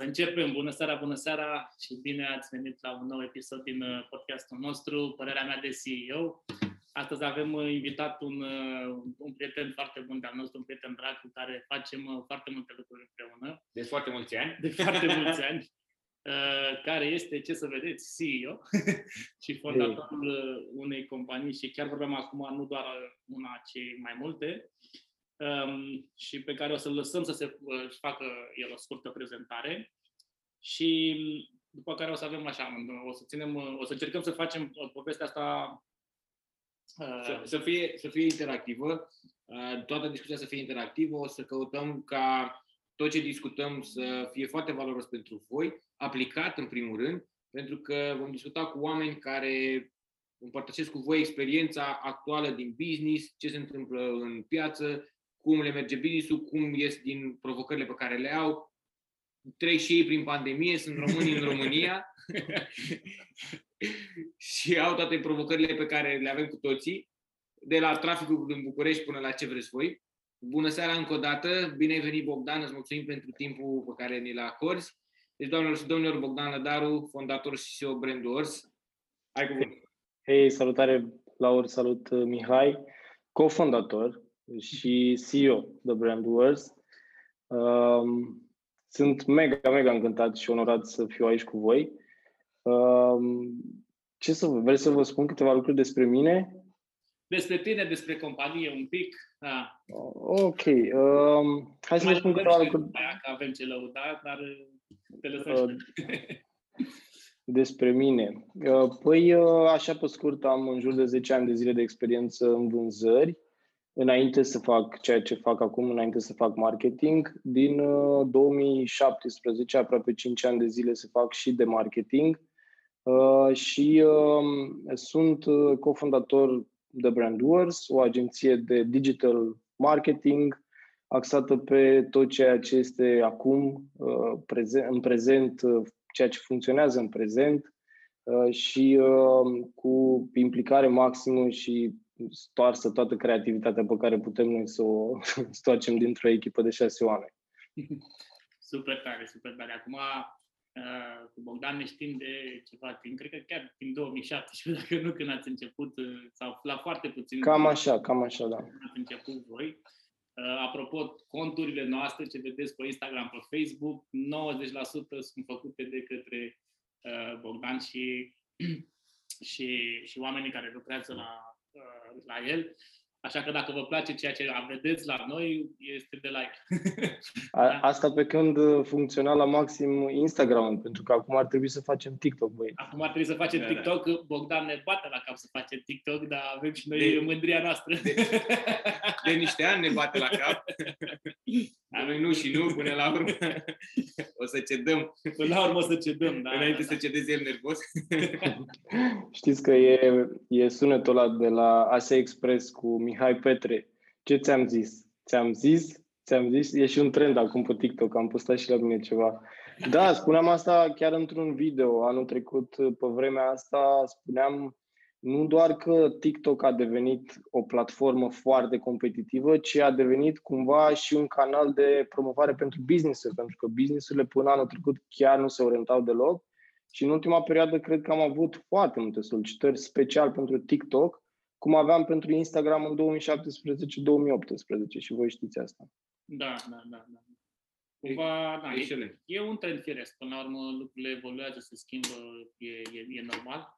Să începem. Bună seara, bună seara și bine ați venit la un nou episod din uh, podcastul nostru, Părerea mea de CEO. Astăzi avem uh, invitat un, uh, un prieten foarte bun de-al nostru, un prieten drag cu care facem foarte multe lucruri împreună. De foarte mulți ani. De foarte mulți ani. care este, ce să vedeți, CEO și fondatorul unei companii și chiar vorbeam acum nu doar una, ci mai multe um, și pe care o să-l lăsăm să se uh, facă el o scurtă prezentare. Și după care o să avem așa, o să ținem, o să încercăm să facem uh, povestea asta uh, să, să, fie, să fie interactivă, uh, toată discuția să fie interactivă, o să căutăm ca tot ce discutăm să fie foarte valoros pentru voi, aplicat în primul rând, pentru că vom discuta cu oameni care împărtășesc cu voi experiența actuală din business, ce se întâmplă în piață, cum le merge business cum ies din provocările pe care le au. Trec și ei prin pandemie, sunt români în România și au toate provocările pe care le avem cu toții, de la traficul din București până la ce vreți voi. Bună seara încă o dată, bine ai venit Bogdan, îți mulțumim pentru timpul pe care ni l acorzi. Deci, doamnelor și domnilor, Bogdan Lădaru, fondator și CEO Brand Wars. Ai cuvânt. Hei, salutare, Laur, salut Mihai, cofondator și CEO de Brand Wars. Um, sunt mega, mega încântat și onorat să fiu aici cu voi. Um, ce să vă, vreți să vă spun câteva lucruri despre mine? Despre tine, despre companie un pic. Da. Ok. Um, hai să vă spun câteva lucruri. Că avem ce lăuda, dar te lăsăm uh, Despre mine. Uh, păi, uh, așa pe scurt, am în jur de 10 ani de zile de experiență în vânzări înainte să fac ceea ce fac acum, înainte să fac marketing. Din 2017, uh, aproape 5 ani de zile, să fac și de marketing uh, și um, sunt uh, cofondator de Brand Wars, o agenție de digital marketing axată pe tot ceea ce este acum în prezent, ceea ce funcționează în prezent și cu implicare maximă și stoarsă toată creativitatea pe care putem noi să o stoarcem dintr-o echipă de șase oameni. Super tare, super tare. Acum, uh, cu Bogdan ne știm de ceva timp, cred că chiar din 2017, dacă nu când ați început, uh, sau la foarte puțin. Cam așa, cam așa, da. Ați început voi. Uh, apropo, conturile noastre, ce vedeți pe Instagram, pe Facebook, 90% sunt făcute de către uh, Bogdan și, și, și oamenii care lucrează la Uh, la el. Așa că dacă vă place ceea ce vedeți la noi, este de like. A, asta pe când uh, funcționa la maxim Instagram, pentru că acum ar trebui să facem TikTok, băi. Acum ar trebui să facem da, da. TikTok, da. Bogdan ne bate la cap să facem TikTok, dar avem și noi de, mândria noastră. De, de niște ani ne bate la cap. Dar noi nu și nu, până la urmă o să cedăm. Până la urmă o să cedăm, da. Înainte da, să da. cedeze el nervos. Știți că e, e sunetul ăla de la Asia Express cu Mihai Petre. Ce ți-am zis? Ți-am zis? Ți-am zis? E și un trend acum pe TikTok, am postat și la mine ceva. Da, spuneam asta chiar într-un video anul trecut, pe vremea asta, spuneam nu doar că TikTok a devenit o platformă foarte competitivă, ci a devenit cumva și un canal de promovare pentru business pentru că businessurile până anul trecut chiar nu se orientau deloc și în ultima perioadă cred că am avut foarte multe solicitări special pentru TikTok, cum aveam pentru Instagram în 2017-2018 și voi știți asta. Da, da, da. da. Cumva, da, e, e un trend firesc. Până la urmă lucrurile evoluează, se schimbă, e, e, e normal.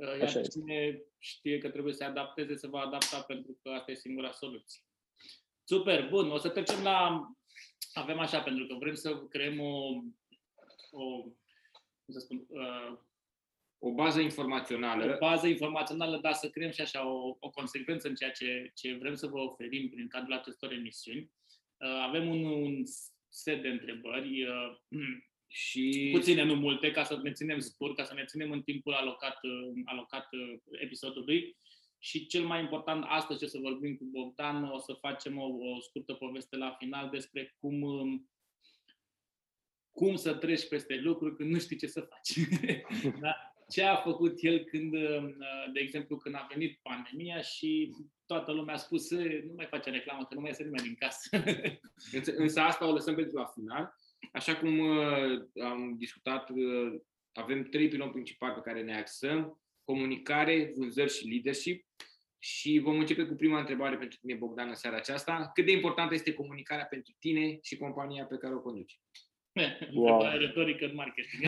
Iar Așa cine este. știe că trebuie să se adapteze, se va adapta pentru că asta e singura soluție. Super, bun. O să trecem la... Avem așa, pentru că vrem să creăm o, o cum să spun, uh, o bază informațională. O bază informațională, dar să creăm și așa o, o consecvență în ceea ce, ce vrem să vă oferim prin cadrul acestor emisiuni. Uh, avem un, un set de întrebări. Uh, și puține, nu multe, ca să ne ținem scurt, ca să ne ținem în timpul alocat, alocat uh, episodului. Și cel mai important, astăzi ce să vorbim cu Bogdan, o să facem o, o scurtă poveste la final despre cum, um, cum să treci peste lucruri când nu știi ce să faci. da? Ce a făcut el când, um, de exemplu, când a venit pandemia și toată lumea a spus nu mai face reclamă, că nu mai este nimeni din casă. Însă asta o lăsăm pentru la final așa cum uh, am discutat, uh, avem trei piloni principali pe care ne axăm, comunicare, vânzări și leadership. Și vom începe cu prima întrebare pentru tine, Bogdan, în seara aceasta. Cât de importantă este comunicarea pentru tine și compania pe care o conduci? Wow. retorică în marketing.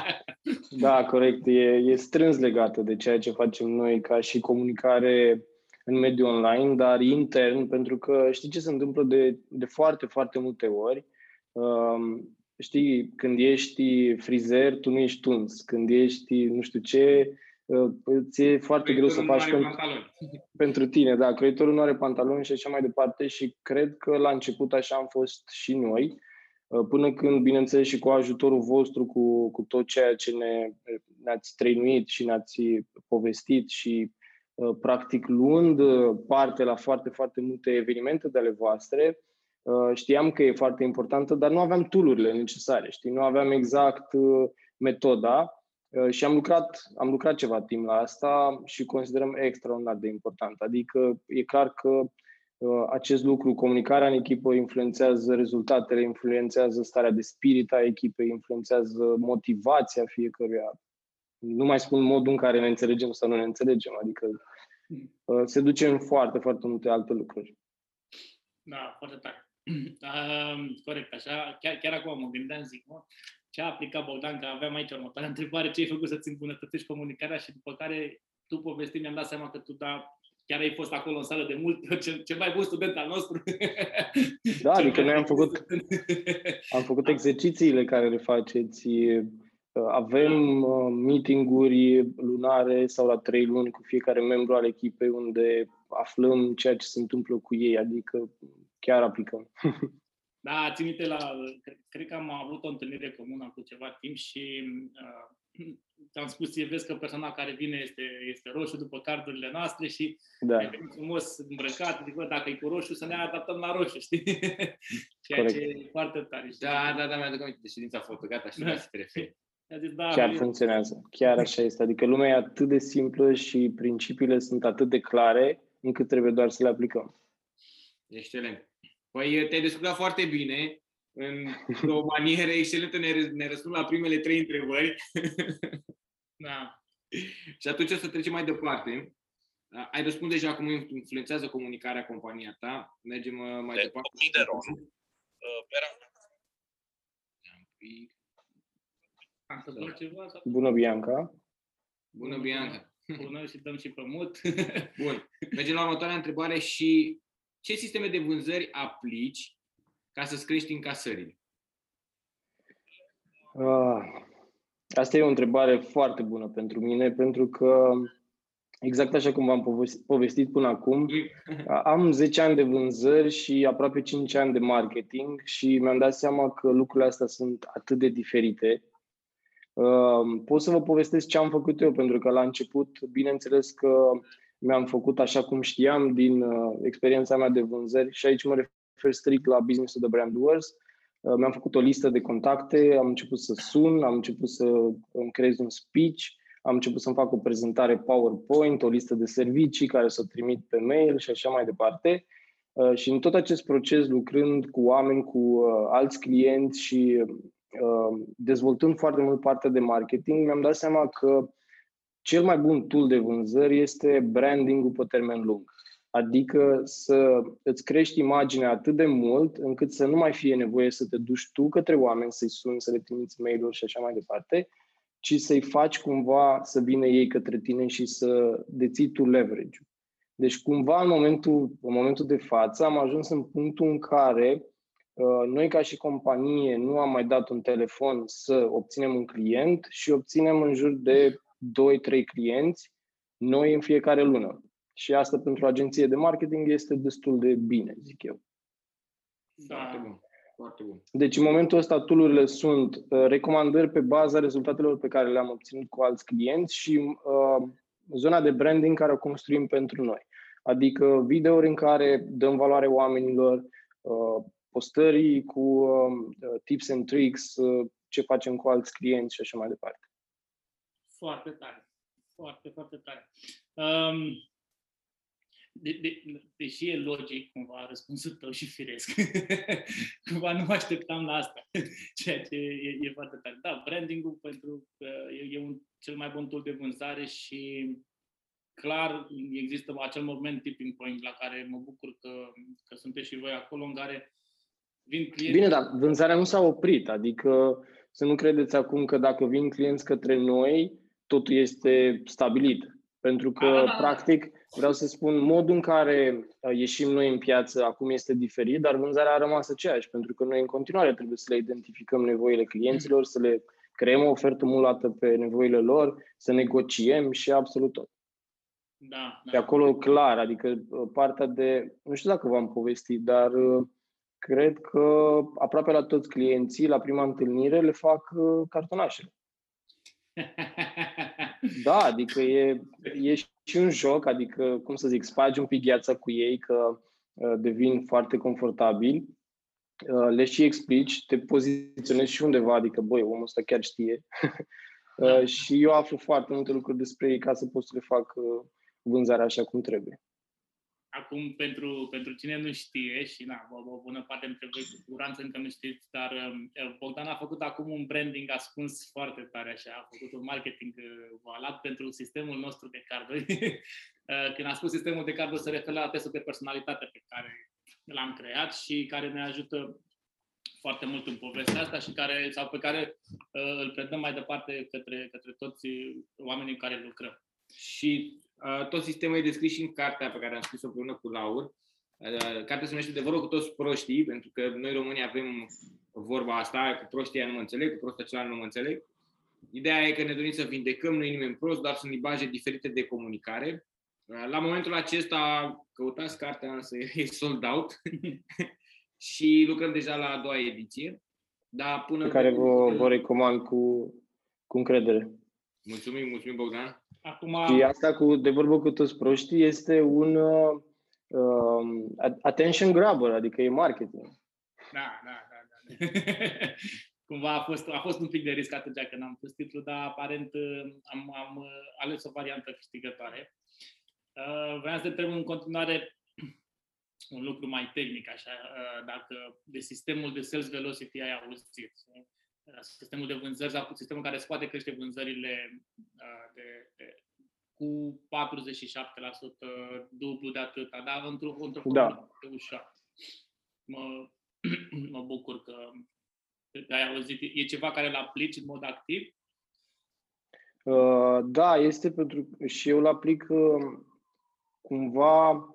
da, corect. E, e strâns legată de ceea ce facem noi ca și comunicare în mediul online, dar intern, pentru că știi ce se întâmplă de, de foarte, foarte multe ori. Um, știi, când ești frizer, tu nu ești tuns. Când ești nu știu ce, uh, ți e foarte greu să faci pentru, pentru tine. Da, creatorul nu are pantaloni și așa mai departe și cred că la început așa am fost și noi Uh, până când, bineînțeles, și cu ajutorul vostru, cu, cu tot ceea ce ne, ne-ați trăinuit și ne-ați povestit și, uh, practic, luând uh, parte la foarte, foarte multe evenimente de ale voastre, știam că e foarte importantă, dar nu aveam tool necesare, știi? Nu aveam exact metoda și am lucrat, am lucrat ceva timp la asta și considerăm extraordinar de important. Adică e clar că Uh, acest lucru, comunicarea în echipă influențează rezultatele, influențează starea de spirit a echipei, influențează motivația fiecăruia. Nu mai spun modul în care ne înțelegem sau nu ne înțelegem, adică uh, se duce în foarte, foarte multe alte lucruri. Da, foarte tare. Uh, corect, așa, chiar, chiar acum mă gândeam, zic, mă, ce a aplicat Bogdan, că aveam aici următoarea întrebare, ce ai făcut să-ți îmbunătățești comunicarea și după care tu povesti mi-am dat seama că tu da, chiar ai fost acolo în sală de mult, cel, cel mai bun student al nostru. Da, adică noi am făcut, am făcut exercițiile care le faceți. Avem uh, meetinguri lunare sau la trei luni cu fiecare membru al echipei unde aflăm ceea ce se întâmplă cu ei, adică chiar aplicăm. Da, țin minte la, cred că am avut o întâlnire comună cu ceva timp și uh, ți-am spus, vezi că persoana care vine este, este roșu după cardurile noastre și da. e frumos îmbrăcat, adică dacă e cu roșu să ne adaptăm la roșu, știi? Ceea Corect. ce e foarte tare. Știi? Da, da, da, mi-aduc aminte de ședința foto, gata, și da. să te referi. Zis, da, Chiar eu... funcționează. Chiar așa este. Adică lumea e atât de simplă și principiile sunt atât de clare încât trebuie doar să le aplicăm. Excelent. Păi te-ai descurcat foarte bine în o manieră excelentă ne, ne răspund la primele trei întrebări. da. Și atunci o să trecem mai departe. Ai răspuns deja cum influențează comunicarea compania ta. Mergem uh, mai de departe. Mideron. Uh, Bună, Bianca! Bună, Bianca! Bună și dăm și pe mut. Bun. Mergem la următoarea întrebare și ce sisteme de vânzări aplici ca să-ți crești încasările? Uh, asta e o întrebare foarte bună pentru mine, pentru că exact așa cum v-am povestit până acum, am 10 ani de vânzări și aproape 5 ani de marketing și mi-am dat seama că lucrurile astea sunt atât de diferite. Uh, pot să vă povestesc ce am făcut eu, pentru că la început, bineînțeles că mi-am făcut așa cum știam din uh, experiența mea de vânzări și aici mă refer refer strict la business de brand wars. Uh, mi-am făcut o listă de contacte, am început să sun, am început să îmi creez un speech, am început să-mi fac o prezentare PowerPoint, o listă de servicii care să o trimit pe mail și așa mai departe. Uh, și în tot acest proces, lucrând cu oameni, cu uh, alți clienți și dezvoltând foarte mult partea de marketing, mi-am dat seama că cel mai bun tool de vânzări este branding-ul pe termen lung. Adică să îți crești imaginea atât de mult încât să nu mai fie nevoie să te duci tu către oameni, să-i suni, să le trimiți mail-uri și așa mai departe, ci să-i faci cumva să vină ei către tine și să deții tu leverage Deci cumva în momentul, în momentul de față am ajuns în punctul în care uh, noi ca și companie nu am mai dat un telefon să obținem un client și obținem în jur de 2-3 clienți noi în fiecare lună. Și asta pentru o agenție de marketing este destul de bine, zic eu. Da. Foarte bun. Foarte bun. Deci, în momentul ăsta, tool sunt uh, recomandări pe baza rezultatelor pe care le-am obținut cu alți clienți și uh, zona de branding care o construim pentru noi. Adică videouri în care dăm valoare oamenilor, uh, postării cu uh, tips and tricks, uh, ce facem cu alți clienți și așa mai departe. Foarte tare. Foarte, foarte tare. Um, de, de, deși e logic cumva răspunsul tău și firesc, cumva nu mă așteptam la asta, ceea ce e, e foarte tare. Da, branding-ul pentru e, e un cel mai bun tool de vânzare și clar există acel moment tipping point la care mă bucur că, că sunteți și voi acolo în care vin clienți. Bine, dar vânzarea nu s-a oprit, adică să nu credeți acum că dacă vin clienți către noi, totul este stabilit. Pentru că, a, ah. practic, vreau să spun, modul în care uh, ieșim noi în piață acum este diferit, dar vânzarea a rămas aceeași, pentru că noi în continuare trebuie să le identificăm nevoile clienților, să le creăm o ofertă mulată pe nevoile lor, să negociem și absolut tot. Da, da. De acolo clar, adică uh, partea de, nu știu dacă v-am povestit, dar uh, cred că aproape la toți clienții, la prima întâlnire, le fac cartonașele. Da, adică e, e și un joc, adică, cum să zic, spargi un pic gheața cu ei, că uh, devin foarte confortabili, uh, le și explici, te poziționezi și undeva, adică, băi, omul ăsta chiar știe. uh, și eu aflu foarte multe lucruri despre ei ca să pot să le fac uh, vânzarea așa cum trebuie. Acum, pentru, pentru cine nu știe, și na, o, o bună parte dintre voi cu siguranță încă nu știți, dar uh, Bogdan a făcut acum un branding ascuns foarte tare, așa, a făcut un marketing uh, voalat pentru sistemul nostru de carduri. uh, când a spus sistemul de carduri, se referă la testul de personalitate pe care l-am creat și care ne ajută foarte mult în povestea asta și care, sau pe care uh, îl predăm mai departe către, către toți oamenii cu care lucrăm. Și Uh, tot sistemul e descris și în cartea pe care am scris-o împreună cu Laur. Uh, cartea se numește De vorbă cu toți proștii, pentru că noi românii avem vorba asta, cu proștii nu mă înțeleg, cu prostul acela nu mă înțeleg. Ideea e că ne dorim să vindecăm, nu e nimeni prost, doar sunt libaje diferite de comunicare. Uh, la momentul acesta, căutați cartea, însă e sold out și lucrăm deja la a doua ediție. Dar până pe care vă, vă recomand cu, cu încredere. Mulțumim, mulțumim Bogdan. Acum... Și asta cu de vorbă cu toți proștii este un uh, um, attention grabber, adică e marketing. Da, da, da. da. Cumva a fost, a fost un pic de risc atunci când am pus titlul, dar aparent uh, am, am uh, ales o variantă câștigătoare. Uh, vreau să te întreb în continuare un lucru mai tehnic, așa, uh, dacă de sistemul de sales velocity ai auzit. Sistemul de vânzări sau sistemul care scoate crește vânzările uh, de, de, cu 47%, dublu de atâta, dar într-o, într-o da. ușor. Mă, mă bucur că ai auzit. E ceva care îl aplici în mod activ? Uh, da, este pentru și eu îl aplic uh, cumva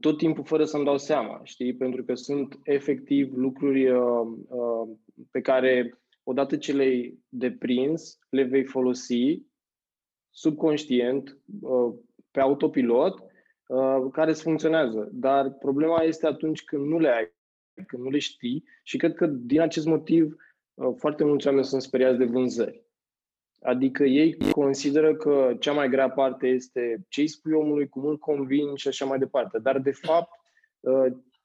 tot timpul fără să-mi dau seama, știi? Pentru că sunt efectiv lucruri uh, uh, pe care odată ce le-ai deprins, le vei folosi subconștient, uh, pe autopilot, uh, care îți funcționează. Dar problema este atunci când nu le ai, când nu le știi și cred că din acest motiv uh, foarte mulți oameni sunt speriați de vânzări. Adică ei consideră că cea mai grea parte este ce îi spui omului, cum îl convin și așa mai departe. Dar, de fapt,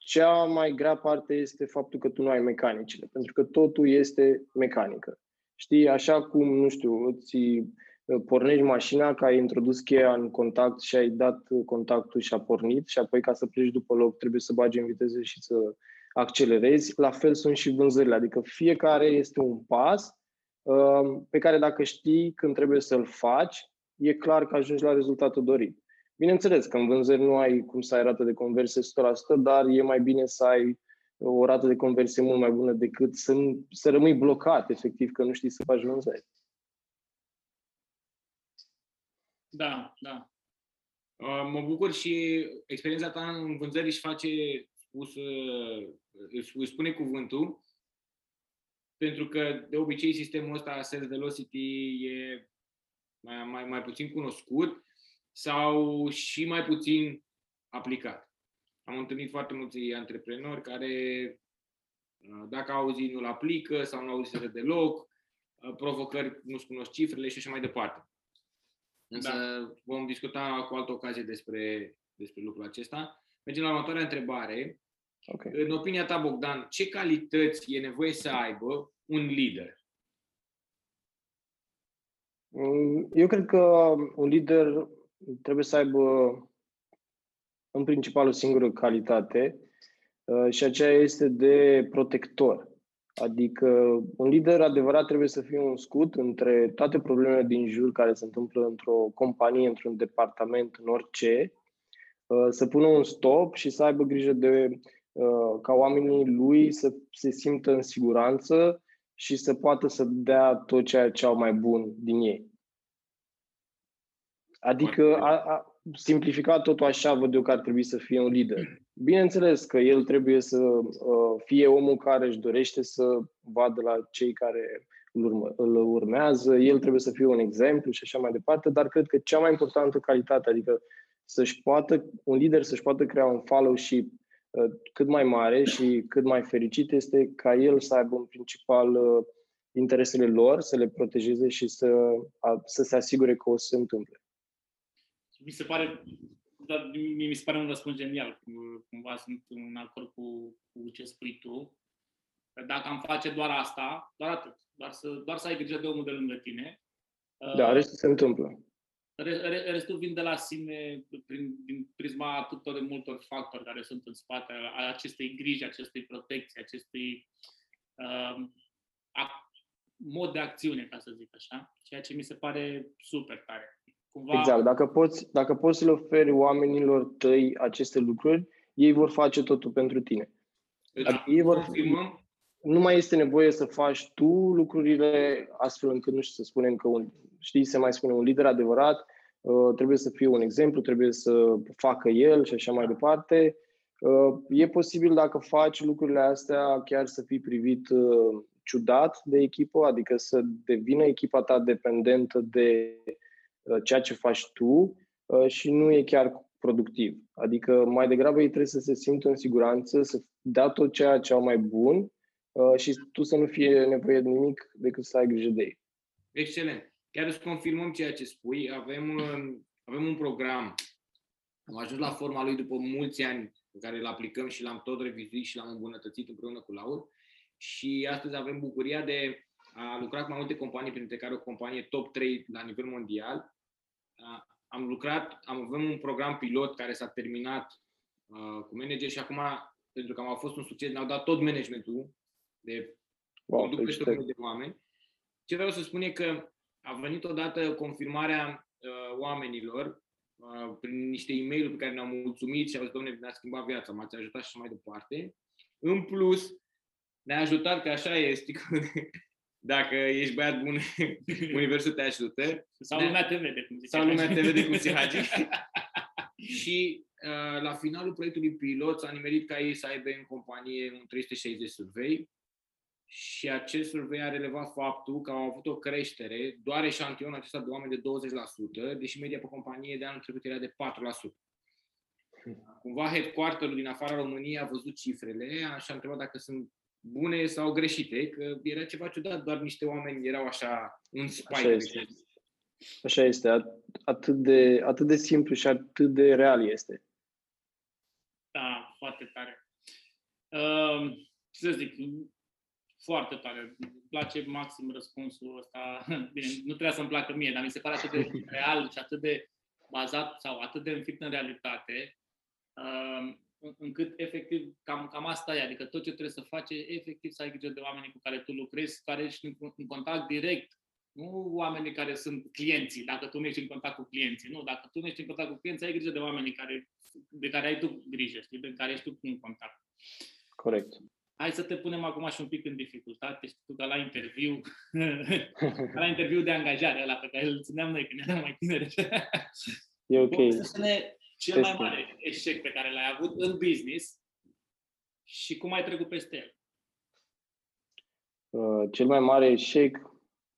cea mai grea parte este faptul că tu nu ai mecanicile, pentru că totul este mecanică. Știi, așa cum, nu știu, îți pornești mașina, că ai introdus cheia în contact și ai dat contactul și a pornit și apoi ca să pleci după loc trebuie să bagi în viteză și să accelerezi. La fel sunt și vânzările, adică fiecare este un pas uh, pe care dacă știi când trebuie să-l faci, e clar că ajungi la rezultatul dorit. Bineînțeles că în vânzări nu ai cum să ai rată de conversie 100%, dar e mai bine să ai o rată de conversie mult mai bună decât să, să rămâi blocat, efectiv, că nu știi să faci vânzări. Da, da. Uh, mă bucur și experiența ta în vânzări își face, spus, își spune cuvântul, pentru că de obicei sistemul ăsta Sales Velocity e mai, mai, mai puțin cunoscut sau și mai puțin aplicat. Am întâlnit foarte mulți antreprenori care, uh, dacă au auzit, nu-l aplică sau nu au auzit deloc, uh, provocări, nu-ți cunosc cifrele și așa mai departe. Însă da. vom discuta cu altă ocazie despre, despre lucrul acesta. Mergem la următoarea întrebare. Okay. În opinia ta, Bogdan, ce calități e nevoie să aibă un lider? Mm, eu cred că un lider trebuie să aibă în principal o singură calitate uh, și aceea este de protector. Adică un lider adevărat trebuie să fie un scut între toate problemele din jur care se întâmplă într-o companie, într-un departament, în orice, uh, să pună un stop și să aibă grijă de uh, ca oamenii lui să se simtă în siguranță și să poată să dea tot ceea ce au mai bun din ei. Adică, a, a, simplificat totul așa, văd eu că ar trebui să fie un lider. Bineînțeles că el trebuie să uh, fie omul care își dorește să vadă la cei care îl, urmă, îl urmează, el trebuie să fie un exemplu și așa mai departe, dar cred că cea mai importantă calitate, adică să-și poată, un lider să-și poată crea un fellowship uh, cât mai mare și cât mai fericit este ca el să aibă în principal uh, interesele lor, să le protejeze și să, a, să se asigure că o să se întâmple mi se pare, dar mi se pare un răspuns genial. Cumva sunt în acord cu, cu ce spui tu. Că dacă am face doar asta, doar atât, doar să, doar să ai grijă de omul de lângă tine. Da, uh, restul se întâmplă. Restul vin de la sine prin, prin prisma tuturor multor factori care sunt în spate a acestei griji, acestei protecții, acestui uh, a, mod de acțiune, ca să zic așa, ceea ce mi se pare super tare. Cumva... Exact. Dacă poți, dacă poți să le oferi oamenilor tăi aceste lucruri, ei vor face totul pentru tine. Da. Adică ei vor, nu mai este nevoie să faci tu lucrurile astfel încât, nu știu, să spunem că, un, știi, se mai spune, un lider adevărat uh, trebuie să fie un exemplu, trebuie să facă el și așa mai departe. Uh, e posibil dacă faci lucrurile astea chiar să fii privit uh, ciudat de echipă, adică să devină echipa ta dependentă de Uh, ceea ce faci tu uh, și nu e chiar productiv. Adică mai degrabă ei trebuie să se simtă în siguranță, să dea tot ceea ce au mai bun uh, și tu să nu fie nevoie de nimic decât să ai grijă de ei. Excelent. Chiar îți confirmăm ceea ce spui. Avem, avem un program. Am ajuns la forma lui după mulți ani pe care îl aplicăm și l-am tot revizuit și l-am îmbunătățit împreună cu Laur. Și astăzi avem bucuria de a lucrat cu mai multe companii, printre care o companie top 3 la nivel mondial. Am lucrat, am avem un program pilot care s-a terminat uh, cu manager și acum, pentru că am fost un succes, ne-au dat tot managementul de wow, peste de oameni. Ce vreau să spun e că a venit odată confirmarea uh, oamenilor uh, prin niște e mail pe care ne-au mulțumit și au zis, domnule, ne-a schimbat viața, m-ați ajutat și mai departe. În plus, ne-a ajutat, că așa este, dacă ești băiat bun, universul te ajută. Sau lumea te vede, cum zice Sau lumea te vede, cum zice Hagi. și uh, la finalul proiectului pilot s-a nimerit ca ei să aibă în companie un 360 survey și acest survey a relevat faptul că au avut o creștere, doar eșantionul acesta de oameni de 20%, deși media pe companie de anul trecut era de 4%. Cumva headquarterul din afara României a văzut cifrele și a întrebat dacă sunt bune sau greșite, că era ceva ciudat, doar niște oameni erau așa în spike. Așa este. Așa este, atât de, atât de simplu și atât de real este. Da, foarte tare. Uh, ce să zic, foarte tare. Îmi place maxim răspunsul ăsta. Bine, nu trebuie să-mi placă mie, dar mi se pare atât de real și atât de bazat sau atât de înfipt în realitate. Uh, încât efectiv cam, cam asta e, adică tot ce trebuie să faci e efectiv să ai grijă de oamenii cu care tu lucrezi, care ești în, în contact direct, nu oamenii care sunt clienții, dacă tu nu ești în contact cu clienții, nu, dacă tu nu ești în contact cu clienții, ai grijă de oamenii care, de care ai tu grijă, știi, de care ești tu în contact. Corect. Hai să te punem acum și un pic în dificultate, știi tu, că la interviu, la interviu de angajare, ăla pe care îl țineam noi când eram mai tineri. E ok. Să ne cel mai mare eșec pe care l-ai avut în business și cum ai trecut peste el? Uh, cel mai mare eșec,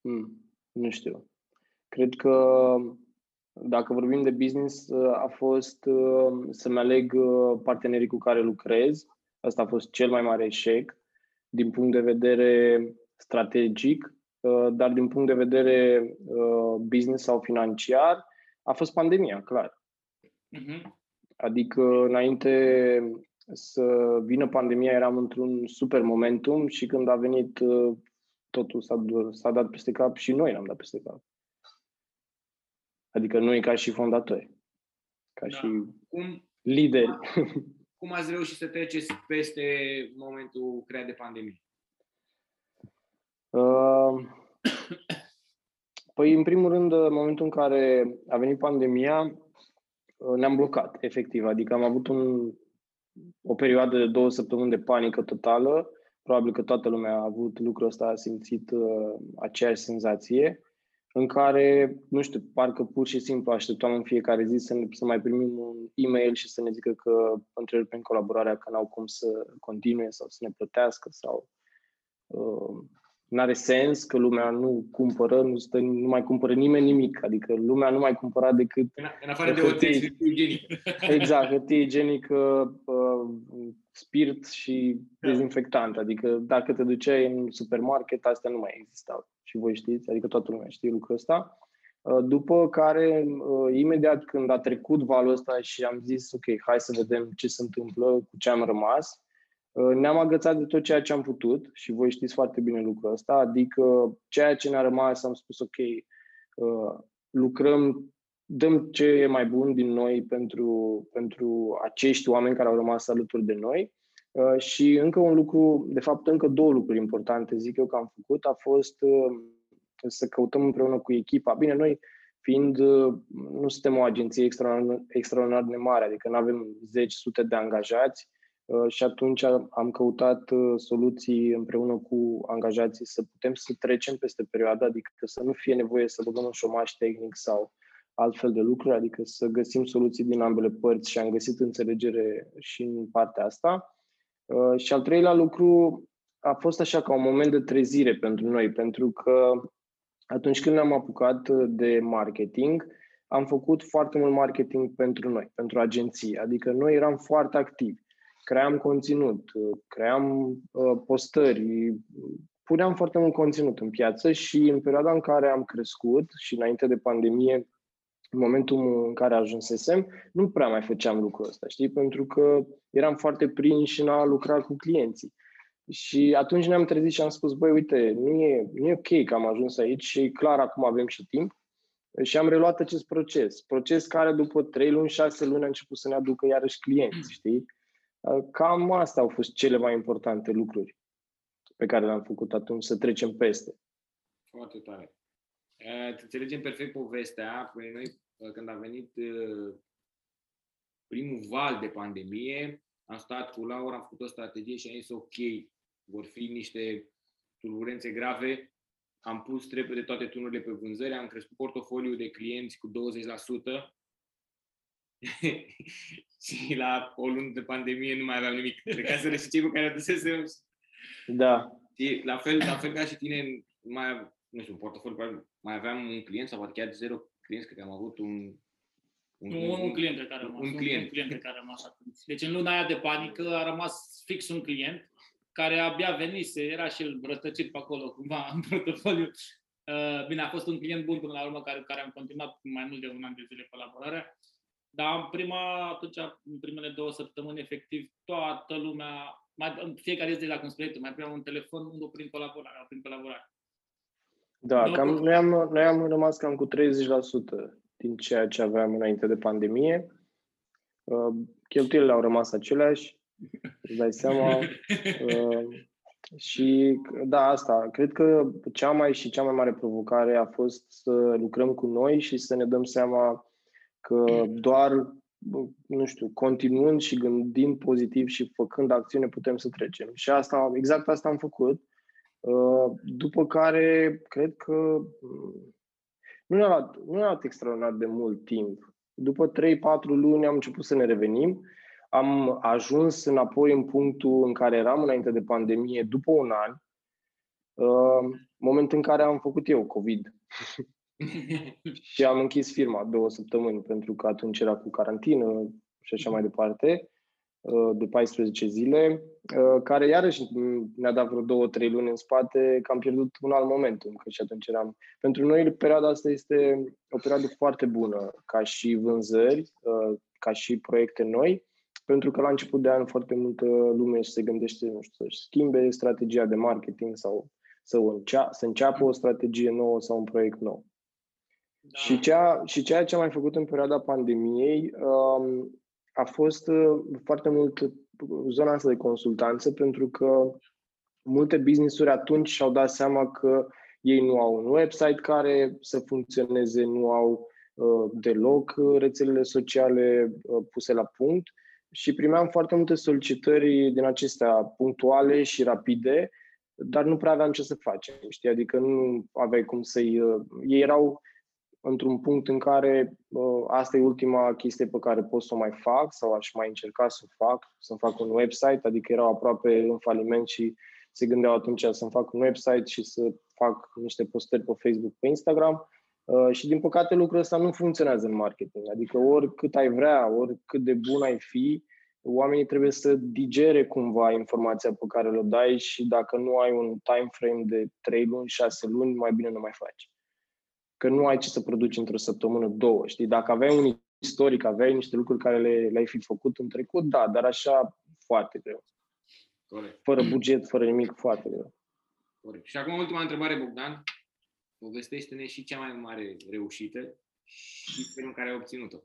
hmm, nu știu. Cred că dacă vorbim de business, uh, a fost uh, să-mi aleg uh, partenerii cu care lucrez. Asta a fost cel mai mare eșec din punct de vedere strategic, uh, dar din punct de vedere uh, business sau financiar, a fost pandemia, clar. Uh-huh. Adică înainte să vină pandemia eram într-un super momentum și când a venit uh, totul s-a, s-a dat peste cap și noi l-am dat peste cap. Adică noi ca și fondatori. Ca da. și... Cum, lideri. Cum ați reușit să treceți peste momentul creat de pandemie? Uh, păi, în primul rând, în momentul în care a venit pandemia, uh, ne-am blocat, efectiv. Adică am avut un, o perioadă de două săptămâni de panică totală. Probabil că toată lumea a avut lucrul ăsta, a simțit uh, aceeași senzație în care, nu știu, parcă pur și simplu așteptam în fiecare zi să, ne, să mai primim un e-mail și să ne zică că întrerupem colaborarea, că n-au cum să continue sau să ne plătească sau uh, nu are sens că lumea nu cumpără, nu, stă, nu mai cumpără nimeni nimic. Adică lumea nu mai cumpăra decât... În, în afară de hârtie igienică. Exact, hârtie igienică, uh, spirit și da. dezinfectant. Adică dacă te duceai în supermarket, astea nu mai existau. Și voi știți, adică toată lumea știe lucrul ăsta. Uh, după care, uh, imediat când a trecut valul ăsta și am zis, ok, hai să vedem ce se întâmplă, cu ce am rămas, Uh, ne-am agățat de tot ceea ce am putut și voi știți foarte bine lucrul ăsta, adică ceea ce ne-a rămas am spus ok, uh, lucrăm, dăm ce e mai bun din noi pentru, pentru acești oameni care au rămas alături de noi uh, și încă un lucru, de fapt încă două lucruri importante zic eu că am făcut, a fost să căutăm împreună cu echipa. Bine, noi fiind, nu suntem o agenție extraordinar, extraordinar de mare, adică nu avem zeci, sute de angajați, Uh, și atunci am căutat uh, soluții împreună cu angajații să putem să trecem peste perioada, adică să nu fie nevoie să băgăm un șomaj tehnic sau altfel de lucruri, adică să găsim soluții din ambele părți și am găsit înțelegere și în partea asta. Uh, și al treilea lucru a fost așa ca un moment de trezire pentru noi, pentru că atunci când ne-am apucat de marketing, am făcut foarte mult marketing pentru noi, pentru agenții, adică noi eram foarte activi cream conținut, cream uh, postări, puneam foarte mult conținut în piață și în perioada în care am crescut și înainte de pandemie, în momentul în care ajunsesem, nu prea mai făceam lucrul ăsta, știi? Pentru că eram foarte prinși în a lucra cu clienții. Și atunci ne-am trezit și am spus, băi, uite, nu e, nu e ok că am ajuns aici și clar acum avem și timp. Și am reluat acest proces. Proces care după 3 luni, 6 luni a început să ne aducă iarăși clienți, știi? Cam asta au fost cele mai importante lucruri pe care le-am făcut atunci, să trecem peste. Foarte tare. Înțelegem perfect povestea. Păi noi, când a venit primul val de pandemie, am stat cu Laura, am făcut o strategie și am zis ok, vor fi niște turbulențe grave, am pus de toate tunurile pe vânzări, am crescut portofoliul de clienți cu 20%, și la o lună de pandemie nu mai aveam nimic. Plecaseră și cei cu care adusesem. Da. Și la fel, la fel ca și tine, mai, nu știu, un portofoliu, mai aveam un client sau poate chiar zero clienți, cred că am avut un un, un, un client pe care a rămas. Un, client. un client pe care a rămas atunci. Deci în luna aia de panică a rămas fix un client care abia venise, era și el rătăcit pe acolo cumva în portofoliu. Uh, bine, a fost un client bun până la urmă care, care am continuat mai mult de un an de zile colaborarea. Dar în prima, atunci, în primele două săptămâni, efectiv, toată lumea, mai, în fiecare zi de la cum spuneai mai primeam un telefon, unul prin colaborare, prin colaborare. Da, cam, noi, am, noi am rămas cam cu 30% din ceea ce aveam înainte de pandemie. Uh, cheltuielile au rămas aceleași, îți dai seama. Uh, și da, asta, cred că cea mai și cea mai mare provocare a fost să lucrăm cu noi și să ne dăm seama că doar, nu știu, continuând și gândind pozitiv și făcând acțiune putem să trecem. Și asta, exact asta am făcut. Uh, după care, cred că mm, nu ne-a luat, nu ne-a luat extraordinar de mult timp. După 3-4 luni am început să ne revenim. Am ajuns înapoi în punctul în care eram înainte de pandemie, după un an, uh, moment în care am făcut eu COVID. și am închis firma două săptămâni, pentru că atunci era cu carantină și așa mai departe, uh, de 14 zile, uh, care iarăși ne-a dat vreo două, trei luni în spate, că am pierdut un alt moment, că și atunci eram... Pentru noi, perioada asta este o perioadă foarte bună, ca și vânzări, uh, ca și proiecte noi, pentru că la început de an foarte multă lume se gândește, nu știu, să-și schimbe strategia de marketing sau să, încea- să înceapă o strategie nouă sau un proiect nou. Da. Și, ceea, și ceea ce am mai făcut în perioada pandemiei, um, a fost foarte mult zona asta de consultanță, pentru că multe business-uri atunci și-au dat seama că ei nu au un website care să funcționeze, nu au uh, deloc rețelele sociale uh, puse la punct și primeam foarte multe solicitări din acestea punctuale și rapide, dar nu prea aveam ce să facem, știi? Adică nu aveai cum să-i... Uh, ei erau într-un punct în care uh, asta e ultima chestie pe care pot să o mai fac sau aș mai încerca să o fac, să-mi fac un website, adică erau aproape în faliment și se gândeau atunci să-mi fac un website și să fac niște postări pe Facebook, pe Instagram. Uh, și din păcate lucrul ăsta nu funcționează în marketing. Adică oricât ai vrea, oricât de bun ai fi, oamenii trebuie să digere cumva informația pe care le dai și dacă nu ai un time frame de 3 luni, 6 luni, mai bine nu mai faci. Că nu ai ce să produci într-o săptămână, două. Știi? Dacă aveai un istoric, aveai niște lucruri care le, le-ai fi făcut în trecut, da, dar așa foarte greu. Corect. Fără buget, fără nimic, foarte greu. Corect. Și acum ultima întrebare, Bogdan. Povestește-ne și cea mai mare reușită și felul care ai obținut-o.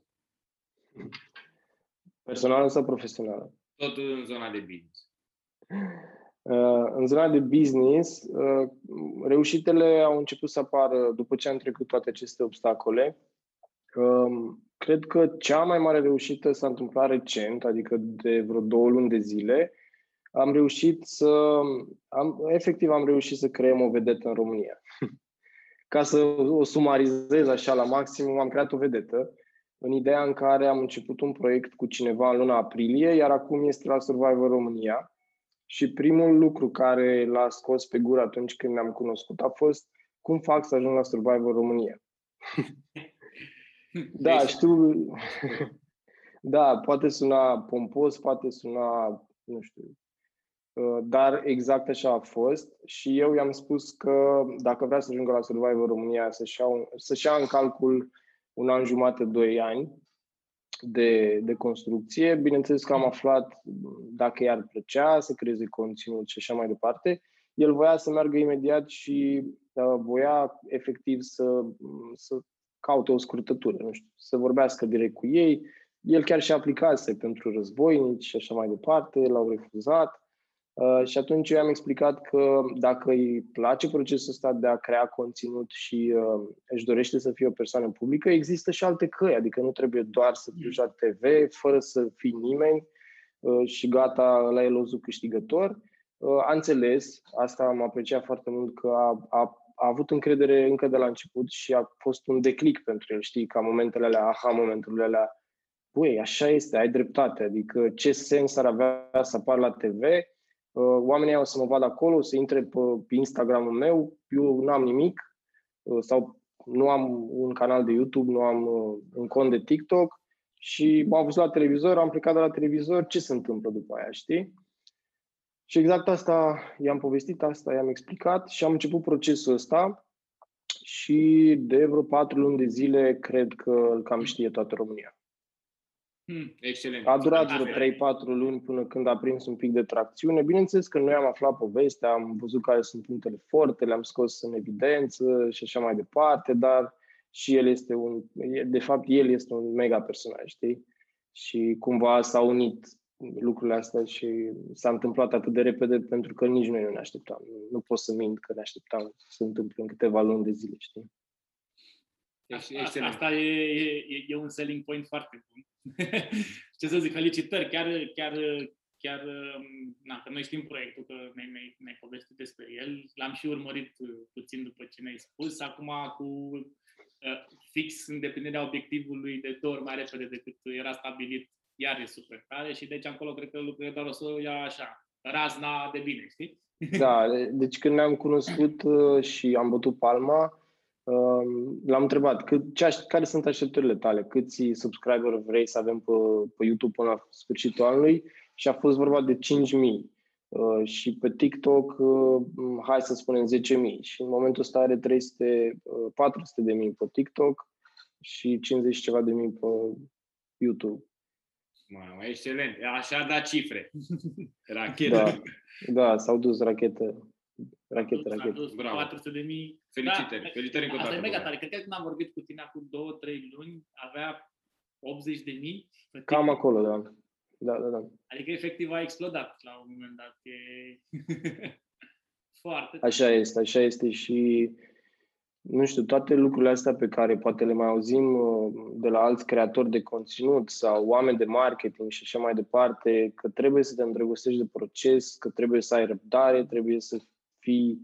Personală sau profesională? Tot în zona de business. Uh, în zona de business, uh, reușitele au început să apară după ce am trecut toate aceste obstacole. Um, cred că cea mai mare reușită s-a întâmplat recent, adică de vreo două luni de zile. Am reușit să, am, efectiv am reușit să creăm o vedetă în România. Ca să o sumarizez așa la maxim, am creat o vedetă în ideea în care am început un proiect cu cineva în luna aprilie, iar acum este la Survivor România. Și primul lucru care l-a scos pe gură atunci când ne-am cunoscut a fost cum fac să ajung la Survivor România. da, știu. da, poate suna pompos, poate suna, nu știu, uh, dar exact așa a fost și eu i-am spus că dacă vrea să ajungă la Survivor România să-și ia, să-și ia în calcul un an jumate, doi ani de, de construcție. Bineînțeles că am aflat dacă i-ar plăcea să creeze conținut și așa mai departe. El voia să meargă imediat și uh, voia efectiv să, să caute o scurtătură, nu știu, să vorbească direct cu ei. El chiar și aplicase pentru războinici și așa mai departe, l-au refuzat. Uh, și atunci eu am explicat că dacă îi place procesul ăsta de a crea conținut și uh, își dorește să fie o persoană publică, există și alte căi, adică nu trebuie doar să fiu la TV, fără să fii nimeni uh, și gata, la el lozul câștigător. Uh, a înțeles, asta am apreciat foarte mult, că a, a, a avut încredere încă de la început și a fost un declic pentru el, știi, ca momentele alea, aha, momentele alea, băi, așa este, ai dreptate, adică ce sens ar avea să apar la TV, Uh, oamenii o să mă vadă acolo, o să intre pe, pe Instagramul meu, eu nu am nimic uh, sau nu am un canal de YouTube, nu am uh, un cont de TikTok și m-am văzut la televizor, am plecat de la televizor, ce se întâmplă după aia, știi? Și exact asta i-am povestit, asta i-am explicat și am început procesul ăsta și de vreo patru luni de zile cred că îl cam știe toată România. Hmm, excelent. A durat vreo 3-4 luni până când a prins un pic de tracțiune. Bineînțeles că noi am aflat povestea, am văzut care sunt punctele forte, le-am scos în evidență și așa mai departe, dar și el este un, de fapt, el este un mega personaj, știi? Și cumva s-au unit lucrurile astea și s-a întâmplat atât de repede pentru că nici noi nu ne așteptam. Nu pot să mint că ne așteptam să se întâmple în câteva luni de zile, știi? Asta, asta e, e, e un selling point foarte bun ce să zic, felicitări, chiar, chiar, chiar na, că noi știm proiectul, că ne-ai, ne ne povestit despre el, l-am și urmărit puțin după ce ne-ai spus, acum cu uh, fix îndeplinirea obiectivului de două ori mai repede decât era stabilit, iar e super tare. Și deci acolo cred că lucrurile doar o să ia așa, razna de bine, știi? Da, deci când ne-am cunoscut uh, și am bătut palma, L-am întrebat cât, ce aș, care sunt așteptările tale, câți subscriber vrei să avem pe, pe YouTube până la sfârșitul anului și a fost vorba de 5.000 uh, și pe TikTok, uh, hai să spunem 10.000 și în momentul ăsta are 300, 400 uh, de mii pe TikTok și 50 ceva de mii pe YouTube. Mă, excelent. Așa da cifre. Rachetă. Da, da s-au dus rachetă Rachetă, rachetă. Bravo. 400 de mii. Felicitări. Da, Felicitări încă o dată. Asta e mega tare. Cred că când am vorbit cu tine acum două, trei luni, avea 80 de mii? Cam acolo, da. Da, da, da. Adică efectiv a explodat la un moment dat. E... Foarte. Așa este, așa este și nu știu, toate lucrurile astea pe care poate le mai auzim uh, de la alți creatori de conținut sau oameni de marketing și așa mai departe, că trebuie să te îndrăgostești de proces, că trebuie să ai răbdare, trebuie să fii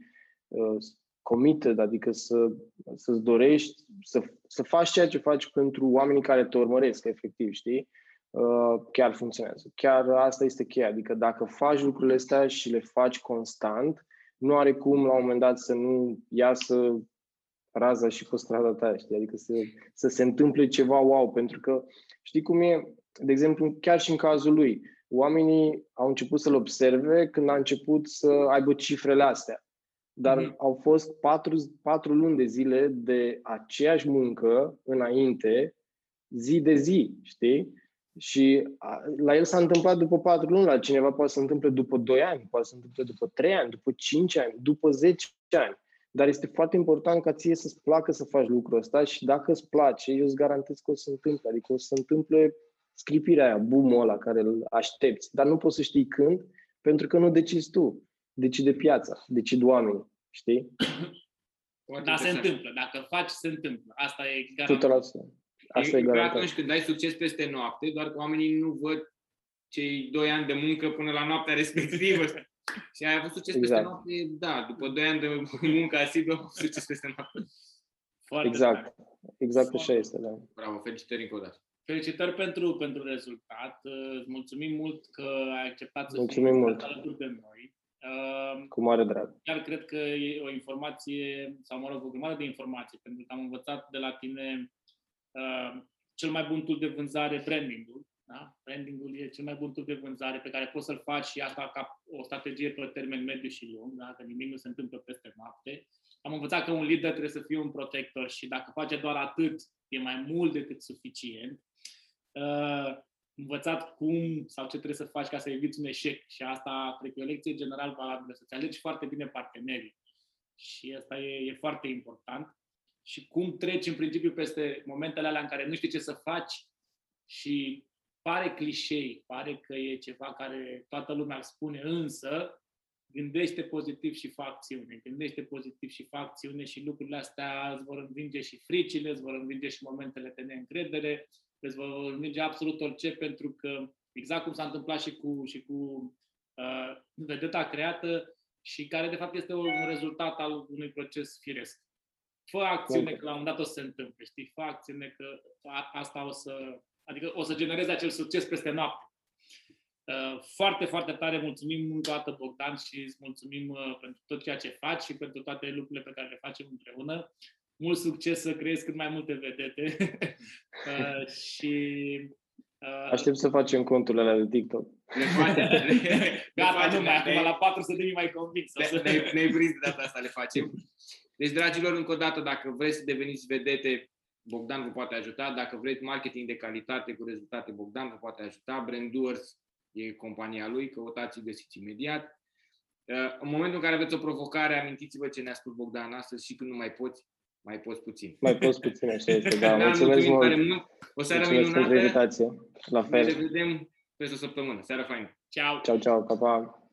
uh, committed, adică să, să-ți dorești să, să faci ceea ce faci pentru oamenii care te urmăresc, efectiv, știi? Uh, chiar funcționează. Chiar asta este cheia, adică dacă faci lucrurile astea și le faci constant, nu are cum la un moment dat să nu iasă raza și pe strada ta, știi? Adică să, să se întâmple ceva wow, pentru că știi cum e, de exemplu, chiar și în cazul lui, oamenii au început să-l observe când a început să aibă cifrele astea. Dar mm-hmm. au fost patru, patru luni de zile de aceeași muncă înainte, zi de zi, știi? Și a, la el s-a întâmplat după patru luni, la cineva poate să se întâmple după doi ani, poate să se întâmple după trei ani, după cinci ani, după zece ani. Dar este foarte important ca ție să-ți placă să faci lucrul ăsta și dacă îți place, eu îți garantez că o să se întâmple. Adică o să se întâmple scripirea aia, boom ăla care îl aștepți. Dar nu poți să știi când, pentru că nu decizi tu. Decide piața, decid oamenii. Știi? Dar se întâmplă. Dacă faci, se întâmplă. Asta e garantat. 100%. Asta e, e garantat. atunci când ai succes peste noapte, doar că oamenii nu văd cei doi ani de muncă până la noaptea respectivă. Și ai avut succes exact. peste noapte, da, după 2 ani de muncă asiduă, ai avut succes peste noapte. Foarte exact, tare. exact așa este, da. Bravo, felicitări încă o dată. Felicitări pentru, pentru rezultat. Îți mulțumim mult că ai acceptat să mulțumim fii mult. alături de noi. Cu mare drag. Chiar cred că e o informație, sau mă rog, o grămadă de informații, pentru că am învățat de la tine uh, cel mai bun tool de vânzare, branding-ul, da? Brandingul e cel mai bun tool de vânzare pe care poți să-l faci și asta ca o strategie pe termen mediu și lung, da? că nimic nu se întâmplă peste noapte. Am învățat că un lider trebuie să fie un protector și dacă face doar atât, e mai mult decât suficient. Uh, învățat cum sau ce trebuie să faci ca să eviți un eșec și asta cred că e o lecție general valabilă, să-ți alegi foarte bine partenerii. Și asta e, e foarte important. Și cum treci în principiu peste momentele alea în care nu știi ce să faci și pare clișei, pare că e ceva care toată lumea spune, însă gândește pozitiv și fac acțiune, gândește pozitiv și fac acțiune și lucrurile astea îți vor învinge și fricile, îți vor învinge și momentele de neîncredere, îți vor învinge absolut orice, pentru că exact cum s-a întâmplat și cu, și cu uh, vedeta creată și care de fapt este un rezultat al unui proces firesc. Fă acțiune că la un moment dat o să se întâmple, știi? Fă acțiune că asta o să, Adică o să genereze acel succes peste noapte. Uh, foarte, foarte tare mulțumim încă o dată, Bogdan, și îți mulțumim uh, pentru tot ceea ce faci și pentru toate lucrurile pe care le facem împreună. Mult succes să creezi cât mai multe vedete. Uh, și Aștept să facem conturile alea de TikTok. Le facem. Gata, nu mai, acum la 400 de mii mai convins. Ne-ai ne prins de data asta, le facem. Deci, dragilor, încă o dată, dacă vreți să deveniți vedete, Bogdan vă poate ajuta. Dacă vreți marketing de calitate cu rezultate, Bogdan vă poate ajuta. Branddoers e compania lui, căutați găsiți imediat. Uh, în momentul în care aveți o provocare, amintiți-vă ce ne-a spus Bogdan astăzi și când nu mai poți, mai poți puțin. Mai poți puțin, așa este, da. Mulțumesc mult. mult. O seară minunată. La fel. Ne vedem peste o săptămână. Seara faină. Ciao. Ciao, ciao, pa, pa.